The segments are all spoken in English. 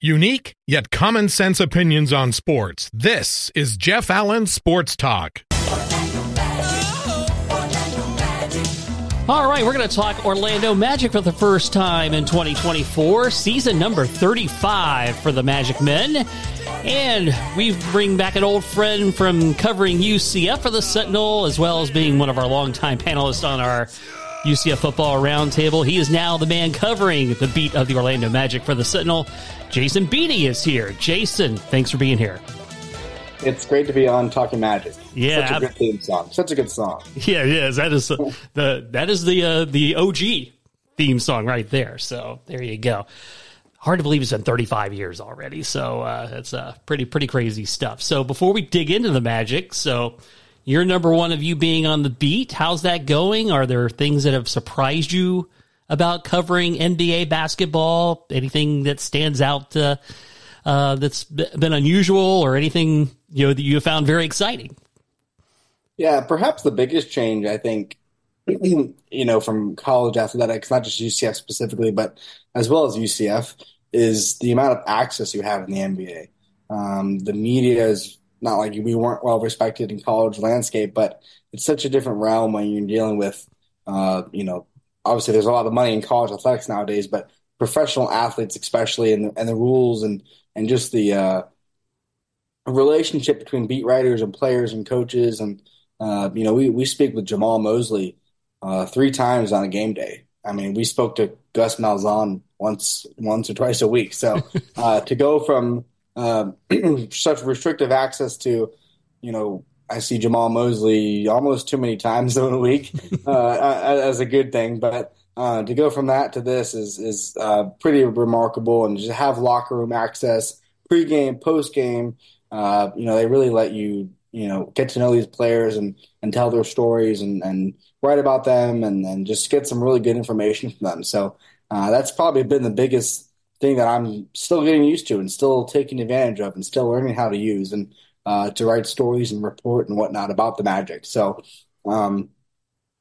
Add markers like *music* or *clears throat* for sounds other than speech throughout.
Unique yet common sense opinions on sports. This is Jeff Allen Sports Talk. All right, we're going to talk Orlando Magic for the first time in 2024, season number 35 for the Magic Men. And we bring back an old friend from covering UCF for the Sentinel, as well as being one of our longtime panelists on our UCF football roundtable. He is now the man covering the beat of the Orlando Magic for the Sentinel. Jason Beede is here. Jason, thanks for being here. It's great to be on Talking Magic. Yeah, such a good theme song. Such a good song. *laughs* Yeah, yeah. That is the that is the uh, the OG theme song right there. So there you go. Hard to believe it's been 35 years already. So uh, it's uh, pretty pretty crazy stuff. So before we dig into the Magic, so you're number one of you being on the beat. How's that going? Are there things that have surprised you about covering NBA basketball? Anything that stands out uh, uh, that's been unusual or anything you know that you found very exciting? Yeah, perhaps the biggest change I think, *clears throat* you know, from college athletics, not just UCF specifically, but as well as UCF, is the amount of access you have in the NBA. Um, the media is not like we weren't well respected in college landscape, but it's such a different realm when you're dealing with, uh, you know, obviously there's a lot of money in college athletics nowadays, but professional athletes, especially, and the, and the rules and and just the uh, relationship between beat writers and players and coaches, and uh, you know, we we speak with Jamahl Mosley uh, three times on a game day. I mean, we spoke to Gus Malzahn once once or twice a week. So *laughs* uh, to go from uh, *clears throat* such restrictive access to, you know, I see Jamahl Mosley almost too many times *laughs* in a week uh, as a good thing. But uh, to go from that to this is is uh, pretty remarkable, and just have locker room access, pregame, postgame. Uh, you know, they really let you you know get to know these players and and tell their stories and and write about them and and just get some really good information from them. So uh, that's probably been the biggest thing that I'm still getting used to and still taking advantage of and still learning how to use and uh, to write stories and report and whatnot about the Magic. So, um,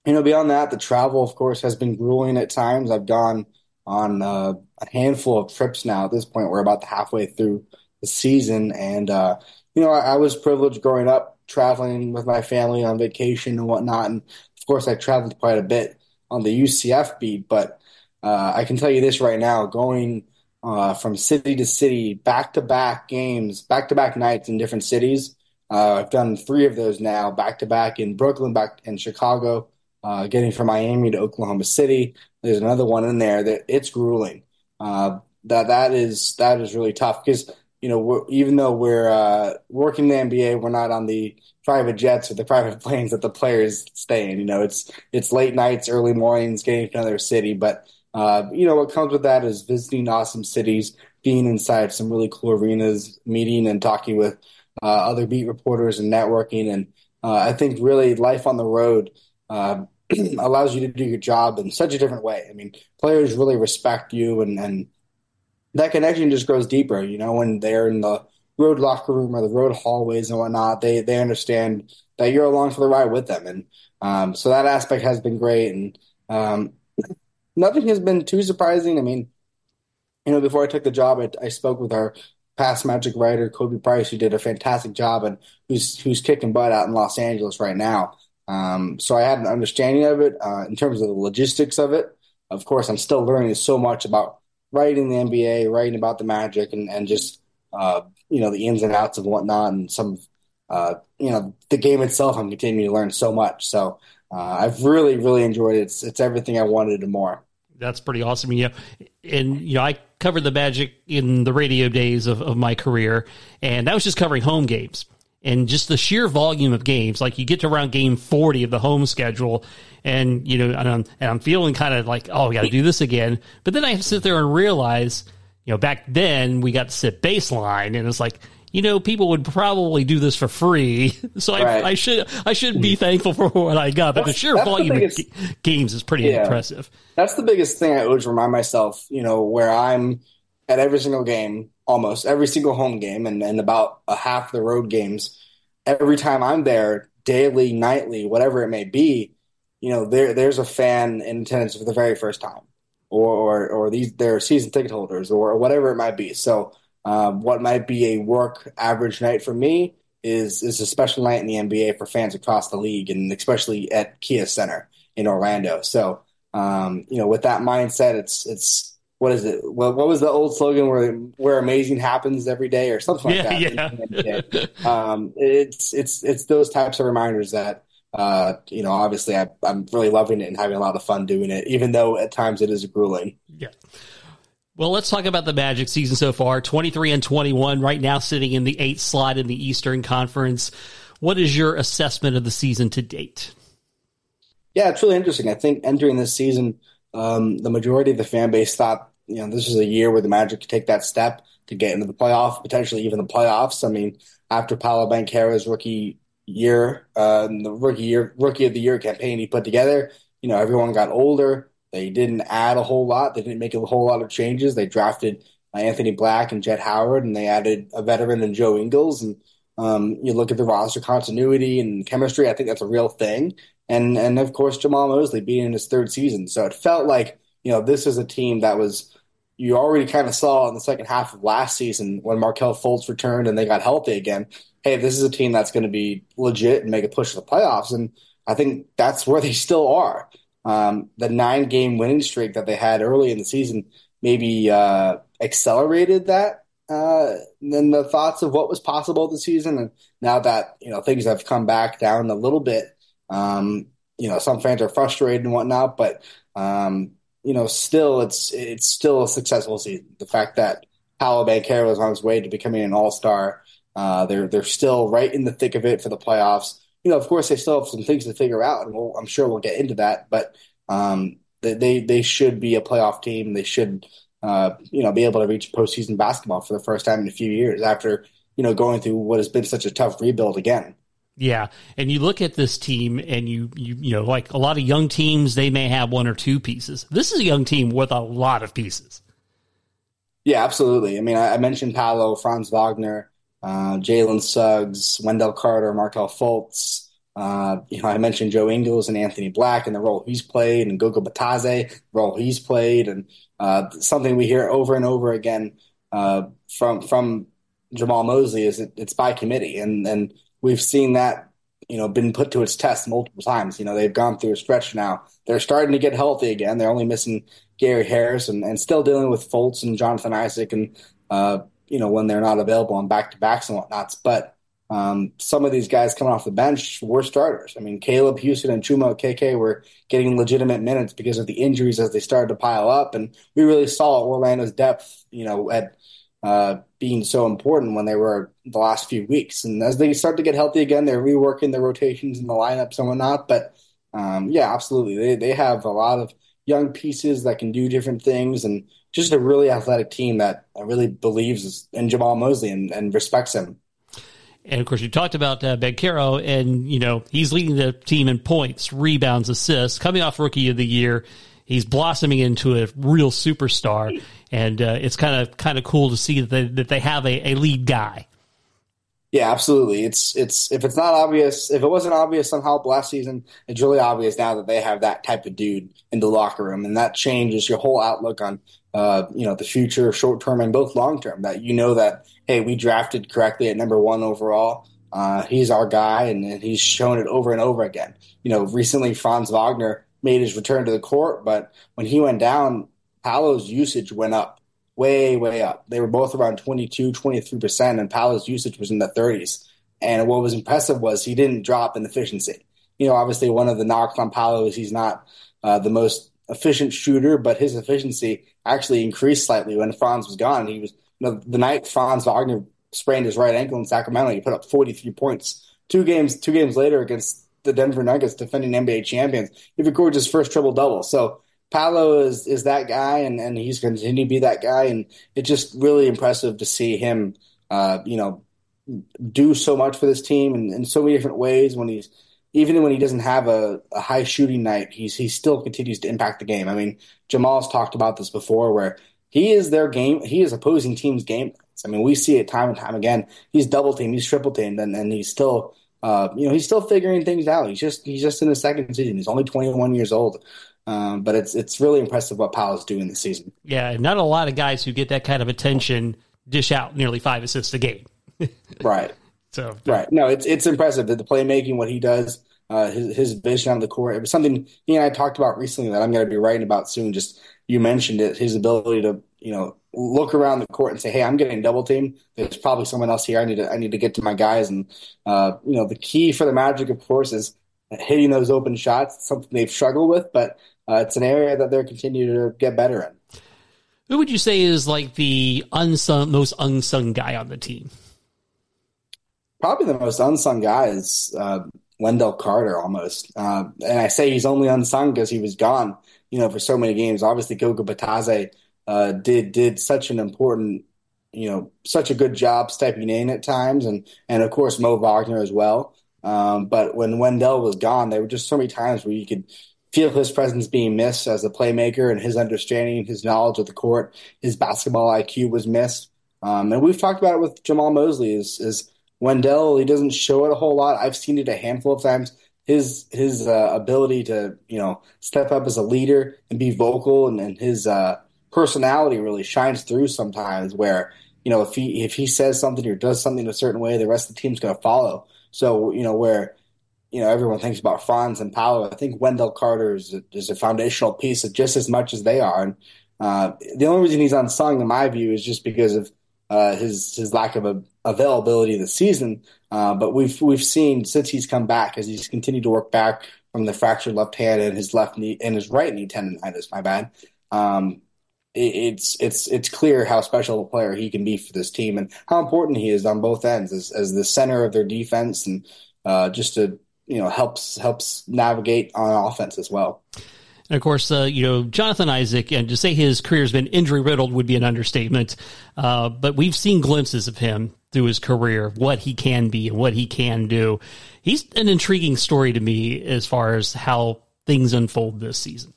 you know, beyond that, the travel, of course, has been grueling at times. I've gone on uh, a handful of trips now. At this point, we're about halfway through the season, and uh, you know, I, I, was privileged growing up traveling with my family on vacation and whatnot. And of course, I traveled quite a bit on the UCF beat. But uh, I can tell you this right now: going uh, from city to city, back to back games, back to back nights in different cities. Uh, I've done three of those now, back to back in Brooklyn, back in Chicago, uh, getting from Miami to Oklahoma City. There's another one in there that it's grueling. Uh, that that is that is really tough because you know even though we're uh, working the NBA, we're not on the private jets or the private *laughs* planes that the players stay in. You know, it's it's late nights, early mornings, getting to another city, but uh, you know, what comes with that is visiting awesome cities, being inside some really cool arenas, meeting and talking with uh, other beat reporters and networking. And uh, I think really life on the road uh, *clears throat* allows you to do your job in such a different way. I mean, players really respect you, and, and that connection just grows deeper. You know, when they're in the road locker room or the road hallways and whatnot, they they understand that you're along for the ride with them, and um, so that aspect has been great. And um, nothing has been too surprising. I mean, you know, before I took the job, I, I spoke with our past Magic writer Khobi Price, who did a fantastic job and who's who's kicking butt out in Los Angeles right now. Um, so I had an understanding of it uh, in terms of the logistics of it. Of course, I'm still learning so much about writing the NBA, writing about the Magic, and and just uh, you know the ins and outs of whatnot, and some uh, you know the game itself. I'm continuing to learn so much. So uh, I've really really enjoyed it. It's it's everything I wanted and more that's pretty awesome. You know, and you know, I covered the Magic in the radio days of, of my career, and that was just covering home games. And just the sheer volume of games, like you get to around game forty of the home schedule, and you know, and I'm, and I'm feeling kind of like, oh, we got to do this again. But then I sit there and realize, you know, back then we got to sit baseline, and it's like, you know, people would probably do this for free. *laughs* So I, right. I should I should be mm-hmm. thankful for what I got. But that's, the sheer volume the biggest, of games is pretty yeah, impressive. That's the biggest thing I always remind myself. You know, where I'm at every single game, almost every single home game, and, and about a half the road games. Every time I'm there, daily, nightly, whatever it may be, you know, there there's a fan in attendance for the very first time, or or, or these they're season ticket holders, or whatever it might be. So uh, what might be a work average night for me is is a special night in the NBA for fans across the league, and especially at Kia Center in Orlando. So, um, you know, with that mindset, it's it's what is it? What, what was the old slogan where where amazing happens every day or something like yeah, that? Yeah. *laughs* um, it's it's it's those types of reminders that uh, you know, obviously I, I'm really loving it and having a lot of fun doing it, even though at times it is grueling. Yeah. Well, let's talk about the Magic season so far. 23 and 21 right now sitting in the eighth slot in the Eastern Conference. What is your assessment of the season to date? Yeah, it's really interesting. I think entering this season, um, the majority of the fan base thought, you know, this is a year where the Magic could take that step to get into the playoff, potentially even the playoffs. I mean, after Paolo Banchero's rookie year, uh, the rookie year, rookie of the year campaign he put together, you know, everyone got older. They didn't add a whole lot. They didn't make a whole lot of changes. They drafted uh, Anthony Black and Jett Howard, and they added a veteran and Joe Ingles. And um, you look at the roster continuity and chemistry. I think that's a real thing. And and of course Jamahl Mosley being in his third season, so it felt like you know this is a team that was you already kind of saw in the second half of last season when Markelle Fultz returned and they got healthy again. Hey, this is a team that's going to be legit and make a push to the playoffs. And I think that's where they still are. Um, the nine game winning streak that they had early in the season maybe uh, accelerated that. Uh, then the thoughts of what was possible this season, and now that you know things have come back down a little bit, um, you know some fans are frustrated and whatnot, but um, you know still it's it's still a successful season. The fact that Paolo Banchero is on his way to becoming an All Star, uh, they're they're still right in the thick of it for the playoffs you know, of course, they still have some things to figure out, and we'll, I'm sure we'll get into that. But um, they they should be a playoff team. They should uh, you know be able to reach postseason basketball for the first time in a few years after you know going through what has been such a tough rebuild again. Yeah, and you look at this team, and you you you know like a lot of young teams, they may have one or two pieces. This is a young team with a lot of pieces. Yeah, absolutely. I mean, I, I mentioned Paolo, Franz Wagner, uh, Jalen Suggs, Wendell Carter, Markelle Fultz. Uh, you know, I mentioned Joe Ingles and Anthony Black and the role he's played, and Goga Bitadze, the role he's played, and uh, something we hear over and over again uh, from from Jamahl Mosley is it, it's by committee, and and we've seen that you know been put to its test multiple times. You know, they've gone through a stretch now. They're starting to get healthy again. They're only missing Gary Harris and, and still dealing with Fultz and Jonathan Isaac and uh, you know, when they're not available on back to backs and whatnots. But um, some of these guys coming off the bench were starters. I mean, Caleb Houstan and Chuma Okeke were getting legitimate minutes because of the injuries as they started to pile up. And we really saw Orlando's depth, you know, at uh, being so important when they were the last few weeks. And as they start to get healthy again, they're reworking the rotations and the lineups and whatnot. But um, yeah, absolutely. They, they have a lot of young pieces that can do different things. And just a really athletic team that really believes in Jamahl Mosley and, and respects him. And of course, you talked about uh, Banchero, and you know he's leading the team in points, rebounds, assists. Coming off Rookie of the Year, he's blossoming into a real superstar, and uh, it's kind of kind of cool to see that they, that they have a, a lead guy. Yeah, absolutely. It's it's if it's not obvious, if it wasn't obvious somehow last season, it's really obvious now that they have that type of dude in the locker room, and that changes your whole outlook on uh, you know, the future, short term and both long term. That you know that hey, we drafted correctly at number one overall. Uh, he's our guy, and, and, he's shown it over and over again. You know, recently Franz Wagner made his return to the court, but when he went down, Paolo's usage went up, way, way up. They were both around 22, 23%, and Paolo's usage was in the 30s. And what was impressive was he didn't drop in efficiency. You know, obviously one of the knocks on Paolo is he's not uh, the most efficient shooter, but his efficiency actually increased slightly when Franz was gone. He was you know, the night Franz Wagner sprained his right ankle in Sacramento, he put up 43 points. Two games, two games later against the Denver Nuggets, defending NBA champions, he recorded his first triple double. So Paolo is is that guy, and and he's going to continue to be that guy, and it's just really impressive to see him, uh, you know, do so much for this team in so many different ways when he's even when he doesn't have a, a high shooting night, he's he still continues to impact the game. I mean, Jamahl's talked about this before, where he is their game, he is opposing teams' game. I mean, we see it time and time again. He's double teamed, he's triple teamed, and, and he's still, uh, you know, he's still figuring things out. He's just he's just in his second season. He's only 21 years old. Um, but it's it's really impressive what Paolo's doing this season. Yeah, not a lot of guys who get that kind of attention dish out nearly five assists a game. *laughs* right. So right. No, it's it's impressive that the playmaking, what he does, uh, his his vision on the court. It was something he and I talked about recently that I'm going to be writing about soon. Just you mentioned it, his ability to you know look around the court and say, "Hey, I'm getting double teamed. There's probably someone else here. I need to I need to get to my guys." And uh, you know, the key for the Magic, of course, is hitting those open shots. It's something they've struggled with, but uh, it's an area that they're continuing to get better in. Who would you say is like the unsung, most unsung guy on the team? Probably the most unsung guy is uh, Wendell Carter, almost. Uh, and I say he's only unsung because he was gone, you know, for so many games. Obviously, Goga Bitadze uh, did did such an important, you know, such a good job stepping in at times, and and of course Mo Wagner as well. Um, but when Wendell was gone, there were just so many times where you could feel his presence being missed as a playmaker and his understanding, his knowledge of the court, his basketball IQ was missed. Um, and we've talked about it with Jamahl Mosley. Is is Wendell? He doesn't show it a whole lot. I've seen it a handful of times. His his uh, ability to you know step up as a leader and be vocal and, and his uh, personality really shines through sometimes. Where you know if he if he says something or does something a certain way, the rest of the team's going to follow. So you know where you know everyone thinks about Franz and Paolo. I think Wendell Carter is a, is a foundational piece of just as much as they are. And uh, the only reason he's unsung, in my view, is just because of uh, his his lack of a, availability of the season. Uh, but we've we've seen since he's come back as he's continued to work back from the fractured left hand and his left knee and his right knee tendonitis. My bad. Um, it's it's it's clear how special a player he can be for this team and how important he is on both ends as, as the center of their defense and uh, just to you know helps helps navigate on offense as well. And of course, uh, you know Jonathan Isaac, and to say his career has been injury riddled would be an understatement. Uh, but we've seen glimpses of him through his career, what he can be and what he can do. He's an intriguing story to me as far as how things unfold this season.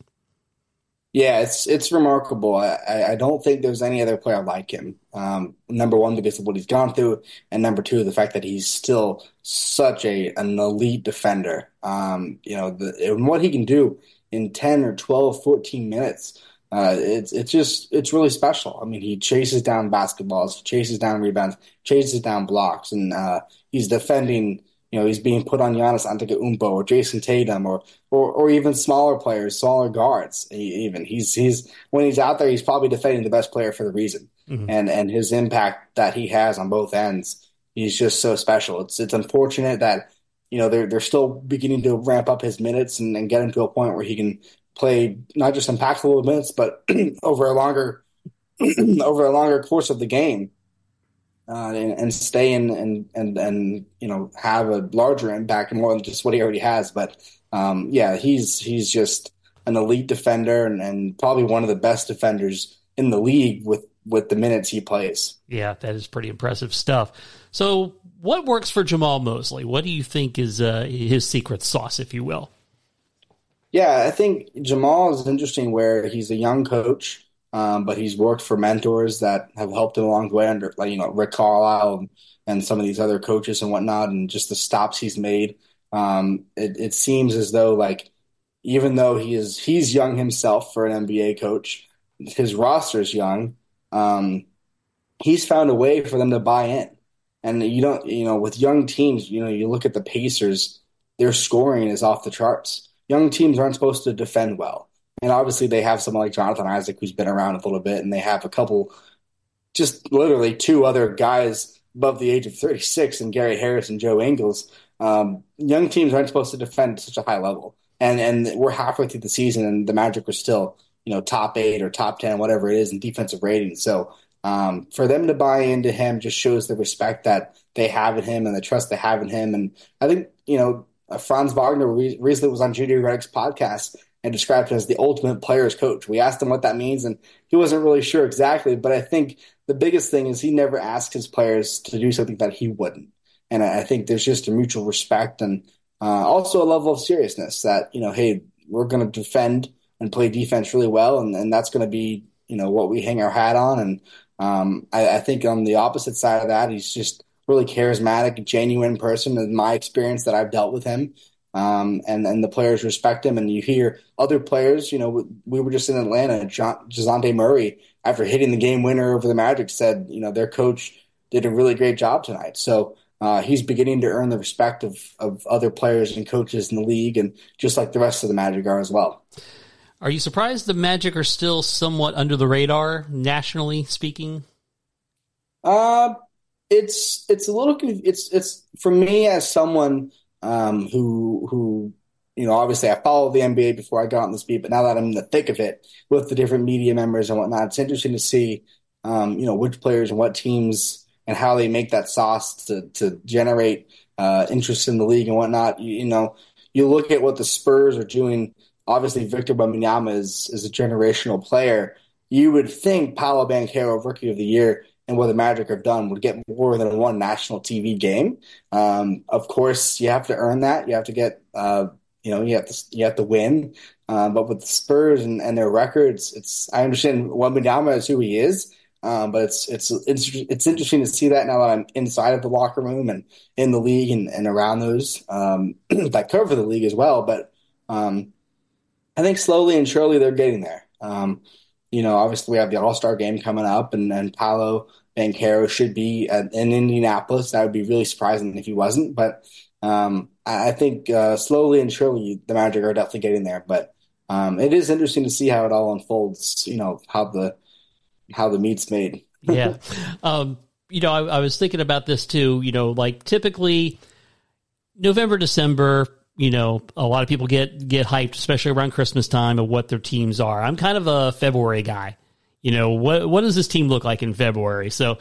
Yeah, it's it's remarkable. I, I don't think there's any other player like him. Um, number one, because of what he's gone through, and number two, the fact that he's still such a an elite defender. Um, you know, the, and what he can do in 10 or 12, 14 minutes. Uh, it's it's just it's really special. I mean, he chases down basketballs, chases down rebounds, chases down blocks, and uh, he's defending you know, he's being put on Giannis Antetokounmpo or Jayson Tatum or, or, or even smaller players, smaller guards. Even he's he's when he's out there, he's probably defending the best player for the reason, mm-hmm. and and his impact that he has on both ends, he's just so special. It's it's unfortunate that you know they're they're still beginning to ramp up his minutes and, and get him to a point where he can play not just impactful minutes, but *clears throat* over a longer *clears throat* over a longer course of the game uh, and, and, stay in and, and and you know have a larger impact and more than just what he already has. But um, yeah, he's he's just an elite defender and, and probably one of the best defenders in the league with with the minutes he plays. Yeah, that is pretty impressive stuff. So, what works for Jamahl Mosley? What do you think is uh, his secret sauce, if you will? Yeah, I think Jamahl is interesting where he's a young coach um, but he's worked for mentors that have helped him along the way under, like, you know, Rick Carlisle and some of these other coaches and whatnot, and just the stops he's made. Um, it, it seems as though, like, even though he is he's young himself for an NBA coach, his roster is young. Um, he's found a way for them to buy in, and you don't, you know, with young teams, you know, you look at the Pacers, their scoring is off the charts. Young teams aren't supposed to defend well and obviously, they have someone like Jonathan Isaac who's been around a little bit, and they have a couple, just literally two other guys above the age of 36, and Gary Harris and Joe Ingles. Um, young teams aren't supposed to defend at such a high level, and and we're halfway through the season, and the Magic are still, you know, top eight or top ten, whatever it is, in defensive rating. So um, for them to buy into him just shows the respect that they have in him and the trust they have in him. And I think you know Franz Wagner recently was on JJ Redick's podcast and described him as the ultimate player's coach. We asked him what that means, and he wasn't really sure exactly. But I think the biggest thing is he never asked his players to do something that he wouldn't. And I think there's just a mutual respect and uh, also a level of seriousness that, you know, hey, we're going to defend and play defense really well, and, and that's going to be, you know, what we hang our hat on. And um, I, I think on the opposite side of that, he's just really charismatic, genuine person in my experience that I've dealt with him um, and and the players respect him. And you hear other players. You know, we were just in Atlanta. Dejounte Murray after hitting the game winner over the Magic, said, you know, their coach did a really great job tonight. So uh, he's beginning to earn the respect of, of other players and coaches in the league, and just like the rest of the Magic are as well. Are you surprised the Magic are still somewhat under the radar, nationally speaking? Uh, it's it's a little it's it's for me as someone um, who who you know obviously I followed the NBA before I got on this beat, but now that I'm in the thick of it with the different media members and whatnot, it's interesting to see um, you know which players and what teams and how they make that sauce to to generate uh, interest in the league and whatnot. You, you, know, you look at what the Spurs are doing. Obviously, Victor Wembanyama is is a generational player. You would think Paolo Banchero, Rookie of the Year, and what the Magic have done would get more than one national TV game. Um, of course, you have to earn that. You have to get, uh, you know, you have to you have to win. Uh, but with the Spurs and, and, their records, it's I understand Wembanyama is who he is, um, but it's, it's it's it's interesting to see that now that I'm inside of the locker room and in the league and, and around those um, *clears throat* that cover the league as well. But um, I think slowly and surely they're getting there. Um, you know, obviously we have the All Star game coming up, and and Paolo Banchero should be at, in Indianapolis. That would be really surprising if he wasn't. But um, I, I, think uh, slowly and surely the Magic are definitely getting there. But um, it is interesting to see how it all unfolds. You know how the how the meat's made. *laughs* yeah. Um, you know, I, I, was thinking about this too. You know, like typically November, December, you know, a lot of people get get hyped, especially around Christmas time, of what their teams are. I'm kind of a February guy. You know, what what does this team look like in February? So,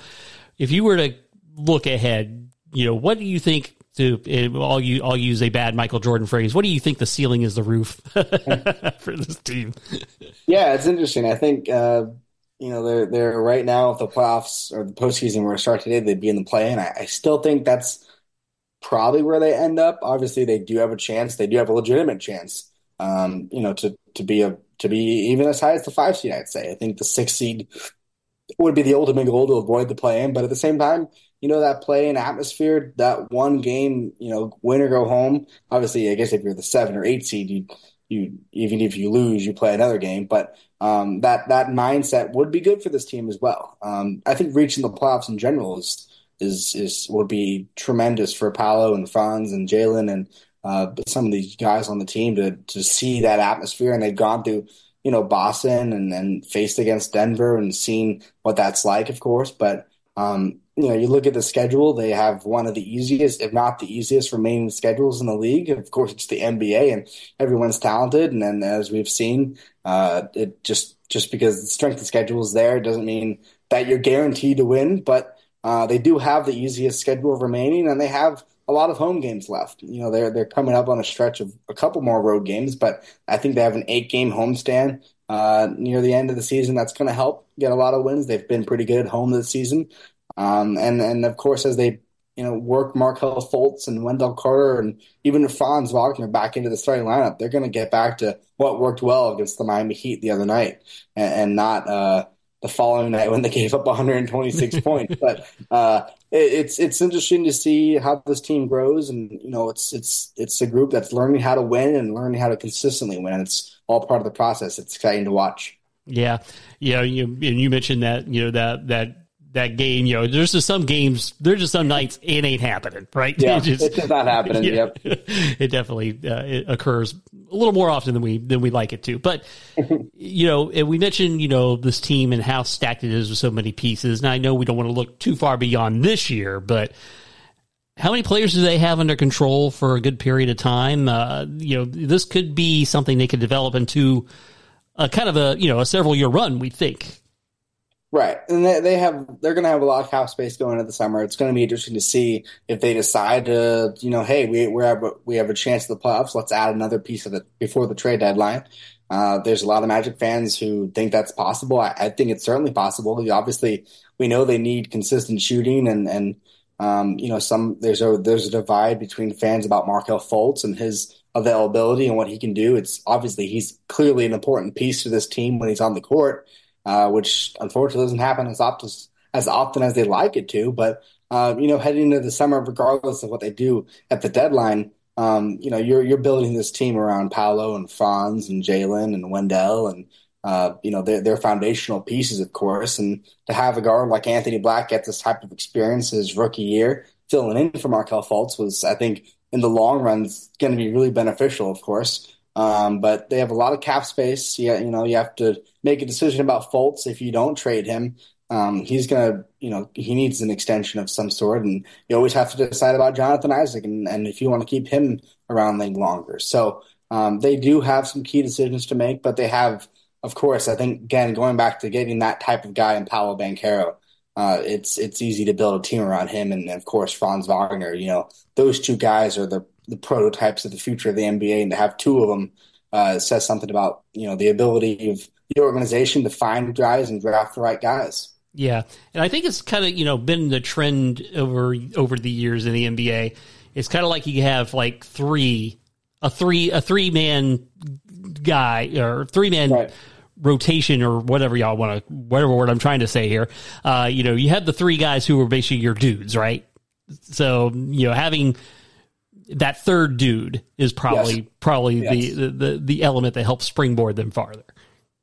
if you were to look ahead, you know, what do you think? To I'll, you, I'll use a bad Michael Jordan phrase. What do you think the ceiling is the roof *laughs* for this team? Yeah, it's interesting. I think uh, you know, they're they're right now if the playoffs or the postseason were to start today, they'd be in the play, and I, I, still think that's probably where they end up. Obviously, they do have a chance. They do have a legitimate chance. Um, you know, to to be a to be even as high as the five seed. I'd say. I think the six seed would be the ultimate goal to avoid the play in, but at the same time, you know that play in atmosphere, that one game, you know, win or go home. Obviously, I guess if you're the seven or eight seed, you you even if you lose, you play another game. But um, that that mindset would be good for this team as well. Um, I think reaching the playoffs in general is is is would be tremendous for Paolo and Franz and Jalen and uh, some of these guys on the team to to see that atmosphere. And they've gone through you know Boston and and faced against Denver and seen what that's like, of course. But um, you know, you look at the schedule, they have one of the easiest, if not the easiest, remaining schedules in the league. Of course, it's the NBA and everyone's talented. And then as we've seen, uh, it just, just because the strength of schedule is there doesn't mean that you're guaranteed to win, but, uh, they do have the easiest schedule remaining and they have a lot of home games left. You know, they're, they're coming up on a stretch of a couple more road games, but I think they have an eight game homestand, uh, near the end of the season. That's going to help get a lot of wins. They've been pretty good at home this season. Um, and and of course, as they you know work Markelle Fultz and Wendell Carter and even Franz Wagner back into the starting lineup, they're going to get back to what worked well against the Miami Heat the other night, and, and not uh, the following night when they gave up 126 *laughs* points. But uh, it, it's it's interesting to see how this team grows, and you know it's it's it's a group that's learning how to win and learning how to consistently win. It's all part of the process. It's exciting to watch. Yeah, yeah. You and you mentioned that you know that that that game. You know, there's just some games, there's just some nights it ain't happening, right? Yeah, *laughs* it just, it's just not happening. *laughs* Yeah, yep, *laughs* it definitely uh, it occurs a little more often than we than we like it to. But you know, and we mentioned you know this team and how stacked it is with so many pieces. And I know we don't want to look too far beyond this year, but how many players do they have under control for a good period of time? Uh, you know, this could be something they could develop into a kind of a you know a several year run. We think. Right, and they, they have they're going to have a lot of cap space going into the summer. It's going to be interesting to see if they decide to, you know, hey, we we have a, we have a chance at the playoffs. Let's add another piece of it before the trade deadline. Uh, there's a lot of Magic fans who think that's possible. I, I think it's certainly possible. Obviously, we know they need consistent shooting, and and um, you know, some there's a there's a divide between fans about Markelle Fultz and his availability and what he can do. It's obviously he's clearly an important piece to this team when he's on the court uh, which unfortunately doesn't happen as often as often as they like it to. But uh, you know, heading into the summer, regardless of what they do at the deadline, um, you know, you're you're building this team around Paolo and Franz and Jalen and Wendell and uh, you know, they're, they're foundational pieces, of course. And to have a guard like Anthony Black get this type of experience his rookie year, filling in for Markelle Fultz was, I think, in the long run, going to be really beneficial, of course. Um, but they have a lot of cap space. Yeah, you know, you have to make a decision about Fultz if you don't trade him. Um, he's gonna, you know, he needs an extension of some sort, and you always have to decide about Jonathan Isaac and, and if you want to keep him around longer. So um, they do have some key decisions to make, but they have of course, I think again going back to getting that type of guy in Paolo Banchero, uh, it's it's easy to build a team around him, and of course Franz Wagner. You know, those two guys are the the prototypes of the future of the NBA, and to have two of them uh, says something about you know the ability of the organization to find guys and draft the right guys. Yeah, and I think it's kind of you know been the trend over over the years in the NBA. It's kind of like you have like three a three a three man guy or three man right. rotation or whatever y'all want to whatever word I'm trying to say here. Uh, you know, you have the three guys who are basically your dudes, right? So you know, having that third dude is probably yes. probably yes. The, the the element that helps springboard them farther.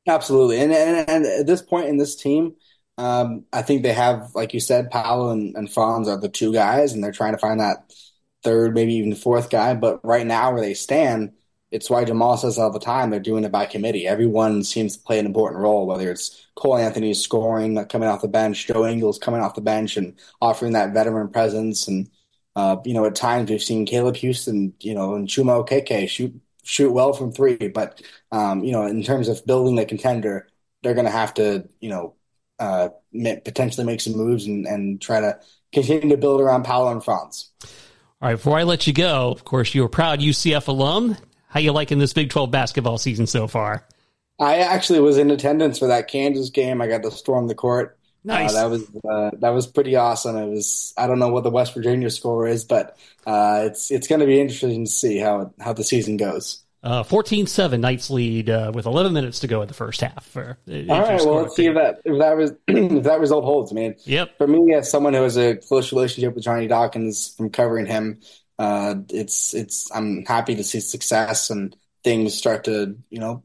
Absolutely, and and, and at this point in this team. Um, I think they have, like you said, Paolo and, and Franz are the two guys, and they're trying to find that third, maybe even fourth guy. But right now, where they stand, it's why Jamahl says all the time they're doing it by committee. Everyone seems to play an important role, whether it's Cole Anthony scoring, coming off the bench, Joe Ingles coming off the bench and offering that veteran presence. And, uh, you know, at times we've seen Caleb Houstan, you know, and Chuma Okeke shoot shoot well from three. But, um, you know, in terms of building the contender, they're going to have to, you know, uh, potentially make some moves and, and try to continue to build around Paolo and Franz. All right, before I let you go, of course, you're a proud UCF alum. How you liking this Big 12 basketball season so far? I actually was in attendance for that Kansas game. I got to storm the court. Uh, nice. Uh, that was uh, that was pretty awesome. It was I don't know what the West Virginia score is, but uh, it's it's going to be interesting to see how how the season goes. Uh, 14-7 Knights lead uh, with 11 minutes to go in the first half. For, All right, well, let's see if that if that was *clears throat* if that result holds. I mean, yep. For me, as someone who has a close relationship with Johnny Dawkins from covering him, uh, it's it's I'm happy to see success and things start to you know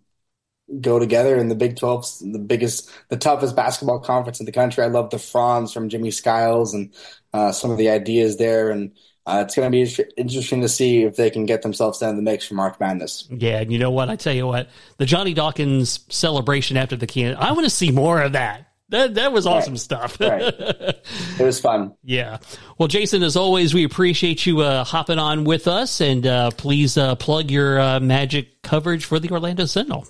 go together in the Big 12, the biggest, the toughest basketball conference in the country. I love the Franz from Jimmy Skiles and uh, some of the ideas there, and uh, it's going to be interesting to see if they can get themselves down the mix for March Madness. Yeah, and you know what? I tell you what, the Johnny Dawkins celebration after the can, I want to see more of that. That that was awesome right. stuff. right. *laughs* It was fun. Yeah. Well, Jason, as always, we appreciate you uh, hopping on with us, and uh, please uh, plug your uh, magic coverage for the Orlando Sentinel.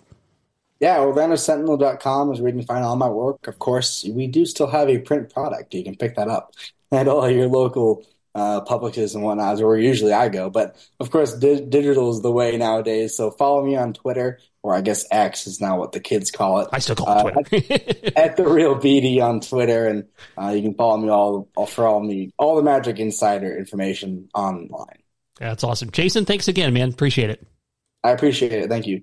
Yeah, OrlandoSentinel.com is where you can find all my work. Of course, we do still have a print product. You can pick that up at all your local uh, and whatnot, is where usually I go. But of course, di- digital is the way nowadays. So follow me on Twitter, or I guess X is now what the kids call it. I still call it Twitter. Uh, at, at, the real BD on Twitter, and uh, you can follow me all, all for all me all the Magic Insider information online. That's awesome, Jason. Thanks again, man. Appreciate it. I appreciate it. Thank you.